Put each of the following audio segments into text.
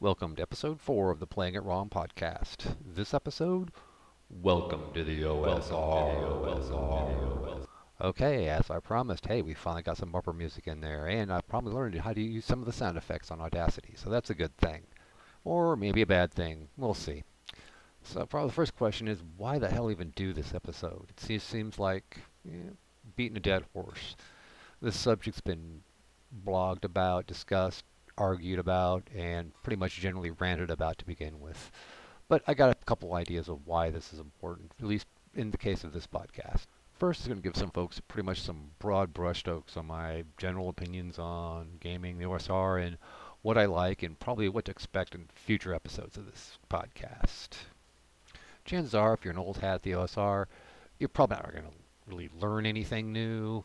Welcome to episode 4 of the Playing It Wrong podcast. This episode, Welcome to the OSR. Okay, as I promised, hey, we finally got some bumper music in there, and I probably learned how to use some of the sound effects on Audacity, so that's a good thing. Or maybe a bad thing. We'll see. So, probably the first question is, why the hell even do this episode? It se- seems like yeah, beating a dead horse. This subject's been blogged about, discussed, argued about, and pretty much generally ranted about to begin with. But I got a couple ideas of why this is important, at least in the case of this podcast. First, I'm going to give some folks pretty much some broad brushstrokes on my general opinions on gaming, the OSR, and what I like, and probably what to expect in future episodes of this podcast. Chances are, if you're an old hat at the OSR, you're probably not going to really learn anything new,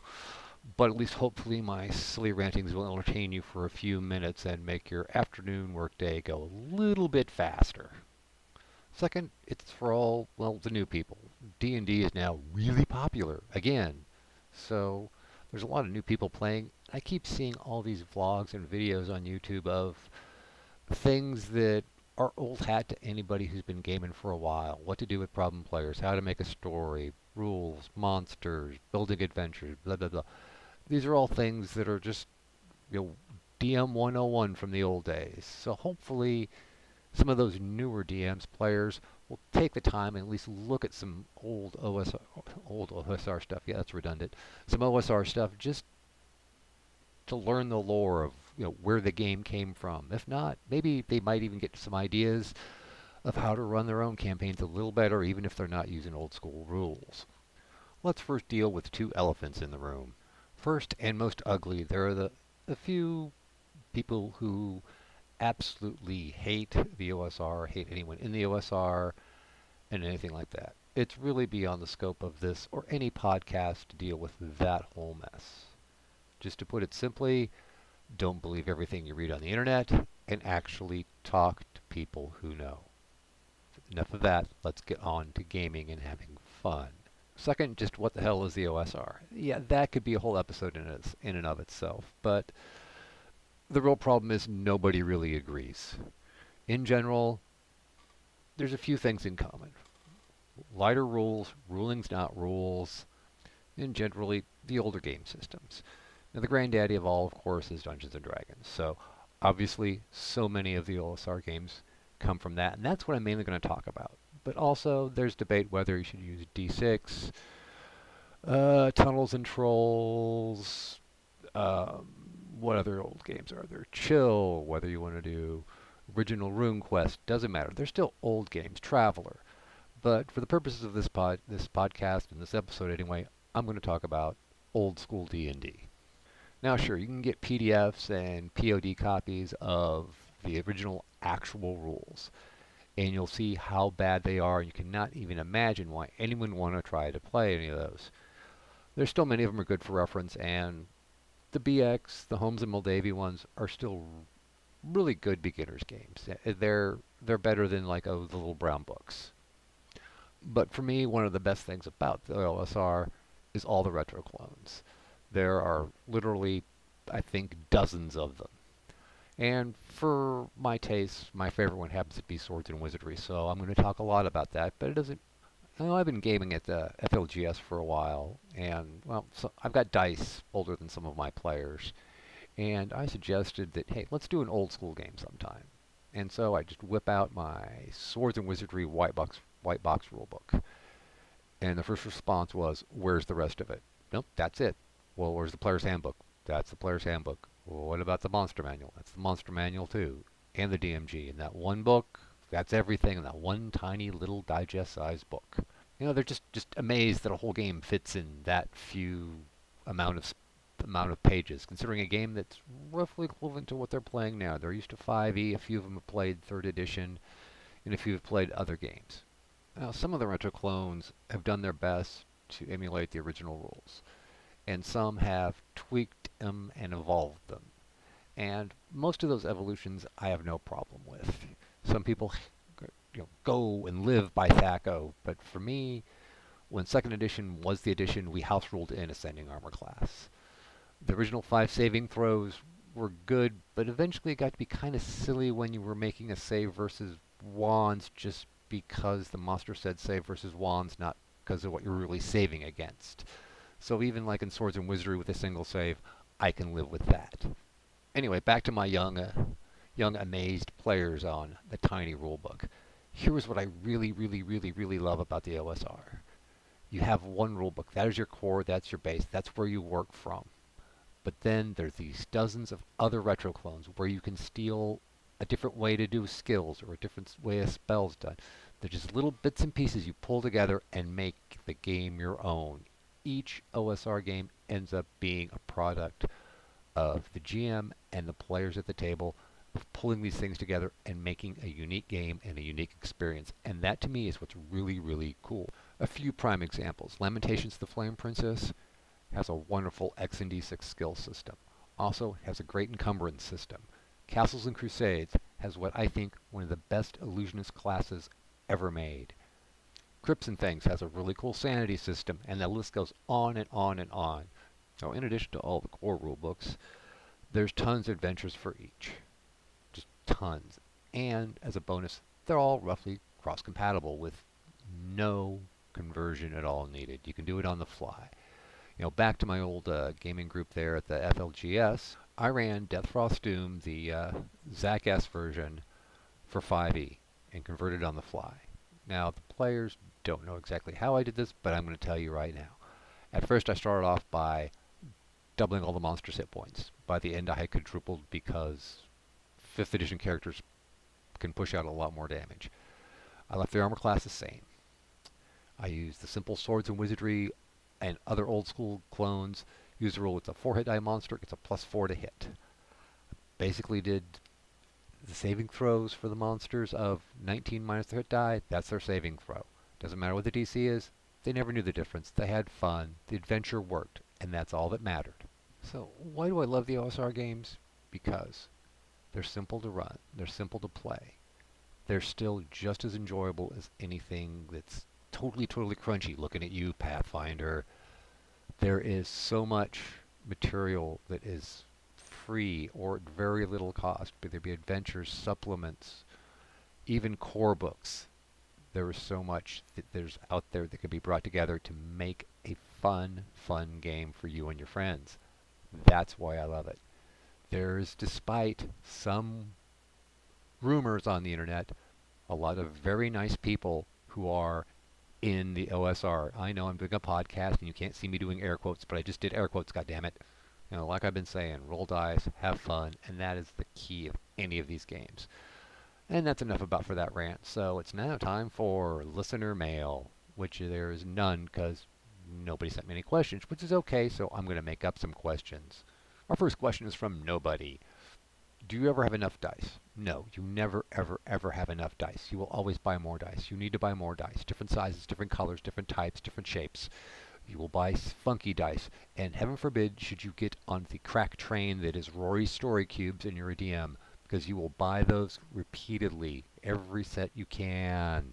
but at least hopefully my silly rantings will entertain you for a few minutes and make your afternoon workday go a little bit faster. Second, it's for all, well, the new people. D&D is now really popular, again. So, there's a lot of new people playing. I keep seeing all these vlogs and videos on YouTube of things that are old hat to anybody who's been gaming for a while. What to do with problem players, how to make a story, rules, monsters, building adventures, blah blah blah. These are all things that are just you know DM 101 from the old days. So hopefully some of those newer DMs players will take the time and at least look at some old OSR old OSR stuff. Yeah, that's redundant. Some OSR stuff just to learn the lore of you know where the game came from. If not, maybe they might even get some ideas of how to run their own campaigns a little better, even if they're not using old school rules. Let's first deal with two elephants in the room. First and most ugly, there are the a few people who absolutely hate the OSR, hate anyone in the OSR, and anything like that. It's really beyond the scope of this or any podcast to deal with that whole mess. Just to put it simply, don't believe everything you read on the internet and actually talk to people who know. Enough of that, let's get on to gaming and having fun. Second, just what the hell is the OSR? Yeah, that could be a whole episode in, its, in and of itself, but the real problem is nobody really agrees. In general, there's a few things in common. Lighter rules, rulings not rules, and generally the older game systems. Now the granddaddy of all, of course, is Dungeons and Dragons. So obviously, so many of the OSR games come from that, and that's what I'm mainly going to talk about. But also, there's debate whether you should use D6, uh, Tunnels and Trolls, um, what other old games are there? Chill, whether you want to do original RuneQuest, doesn't matter. They're still old games. Traveller. But for the purposes of this pod, this podcast and this episode anyway, I'm going to talk about old school D&D. Now, sure, you can get PDFs and POD copies of the original actual rules, and you'll see how bad they are. You cannot even imagine why anyone would want to try to play any of those. There's still many of them are good for reference, and the BX, the Holmes and Moldvay ones are still really good beginners games. Eh, eh, they're they're better than like oh the little brown books. But for me, one of the best things about the OSR is all the retro clones. There are literally, I think, dozens of them. And for my taste, my favorite one happens to be Swords and Wizardry, so I'm going to talk a lot about that. But it doesn't. You know, I've been gaming at the FLGS for a while, and well, so I've got dice older than some of my players, and I suggested that hey, let's do an old school game sometime. And so I just whip out my Swords and Wizardry white box white box rulebook, and the first response was, "Where's the rest of it?" Nope, that's it. Well, where's the player's handbook? That's the player's handbook. What about the monster manual? That's the monster manual too, and the DMG. In that one book, that's everything in that one tiny little digest-sized book. You know, they're just just amazed that a whole game fits in that few amount of amount of pages, considering a game that's roughly equivalent to what they're playing now. They're used to 5e. A few of them have played third edition, and a few have played other games. Now, some of the retro clones have done their best to emulate the original rules. and some have tweaked them and evolved them. And most of those evolutions I have no problem with. Some people you know, go and live by THAC0, but for me, when second edition was the edition, we house ruled in ascending armor class. The original five saving throws were good, but eventually it got to be kind of silly when you were making a save versus wands just because the monster said save versus wands, not because of what you're really saving against. So even like in Swords and Wizardry with a single save, I can live with that. Anyway, back to my young, uh, young amazed players on the tiny rulebook. Here's what I really, really, really, really love about the OSR. You have one rulebook. That is your core. That's your base. That's where you work from. But then there's these dozens of other retro clones where you can steal a different way to do skills or a different way a spell's done. They're just little bits and pieces you pull together and make the game your own. Each OSR game ends up being a product of the GM and the players at the table of pulling these things together and making a unique game and a unique experience. And that to me is what's really, really cool. A few prime examples. Lamentations of the Flame Princess has a wonderful X and D6 skill system. Also has a great encumbrance system. Castles and Crusades has what I think one of the best illusionist classes ever made. Crypts and Things has a really cool sanity system, and the list goes on and on and on. So in addition to all the core rulebooks, there's tons of adventures for each. Tons. And as a bonus, they're all roughly cross-compatible with no conversion at all needed. You can do it on the fly. You know, back to my old uh, gaming group there at the FLGS, I ran Deathfrost Doom, the uh, Zak S version, for 5e and converted on the fly. Now, the players don't know exactly how I did this, but I'm going to tell you right now. At first, I started off by doubling all the monsters' hit points. By the end, I had quadrupled because 5th edition characters can push out a lot more damage. I left the armor class the same. I used the simple swords and wizardry and other old school clones use the rule it's a 4 hit die monster, it's a plus 4 to hit. Basically did the saving throws for the monsters of 19 minus their hit die, that's their saving throw. Doesn't matter what the DC is, they never knew the difference. They had fun, the adventure worked, and that's all that mattered. So why do I love the OSR games? Because they're simple to run, they're simple to play. They're still just as enjoyable as anything that's totally, totally crunchy looking at you, Pathfinder. There is so much material that is free or at very little cost, whether it be adventures, supplements, even core books. There is so much that there's out there that can be brought together to make a fun, fun game for you and your friends. That's why I love it. There's, despite some rumors on the internet, a lot of very nice people who are in the OSR. I know I'm doing a podcast and you can't see me doing air quotes, but I just did air quotes, goddammit. You know, like I've been saying, roll dice, have fun, and that is the key of any of these games. And that's enough about for that rant. So it's now time for listener mail, which there is none because nobody sent me any questions, which is okay, so I'm going to make up some questions. Our first question is from nobody. Do you ever have enough dice? No, you never, ever, ever have enough dice. You will always buy more dice. You need to buy more dice. Different sizes, different colors, different types, different shapes. You will buy funky dice. And heaven forbid should you get on the crack train that is Rory's Story Cubes in your DM, because you will buy those repeatedly, every set you can.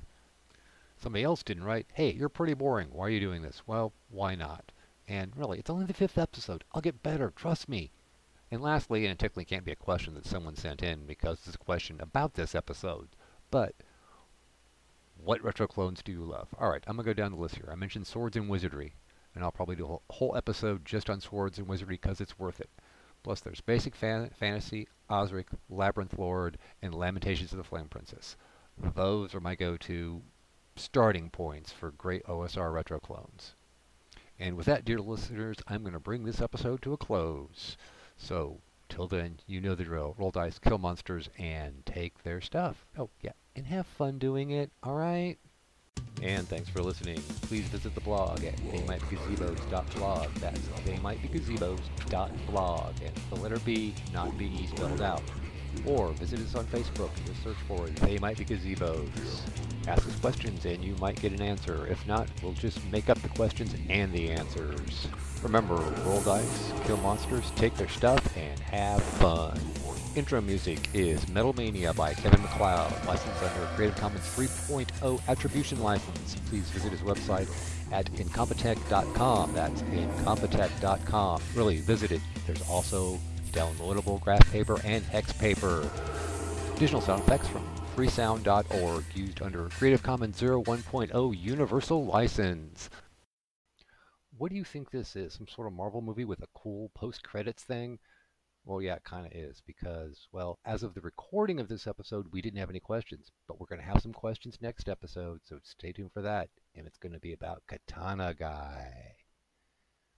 Somebody else didn't write, hey, you're pretty boring. Why are you doing this? Well, why not? And really, it's only the fifth episode. I'll get better. Trust me. And lastly, and it technically can't be a question that someone sent in because it's a question about this episode, but what retro clones do you love? Alright, I'm going to go down the list here. I mentioned Swords and Wizardry, and I'll probably do a whole episode just on Swords and Wizardry because it's worth it. Plus there's Basic fan Fantasy, Osric, Labyrinth Lord, and Lamentations of the Flame Princess. Those are my go-to starting points for great OSR retro clones. And with that, dear listeners, I'm going to bring this episode to a close. So, till then, you know the drill. Roll dice, kill monsters, and take their stuff. Oh, yeah, and have fun doing it, alright? And thanks for listening. Please visit the blog at theymightbegazebos.blog. That's theymightbegazebos.blog. And the letter B, not B spelled out. Or visit us on Facebook. Just search for They Might Be Gazebos. Ask us questions and you might get an answer. If not, we'll just make up the questions and the answers. Remember, roll dice, kill monsters, take their stuff, and have fun. Intro music is Metal Mania by Kevin MacLeod, licensed under a Creative Commons 3.0 Attribution License. Please visit his website at incompetech.com. That's incompetech.com. Really, visit it. There's also downloadable graph paper and hex paper. Additional sound effects from freesound.org, used under Creative Commons 01.0 Universal License. What do you think this is? Some sort of Marvel movie with a cool post-credits thing? Well, yeah, it kind of is because, well, as of the recording of this episode, we didn't have any questions, but we're going to have some questions next episode, so stay tuned for that. And it's going to be about Katana Guy.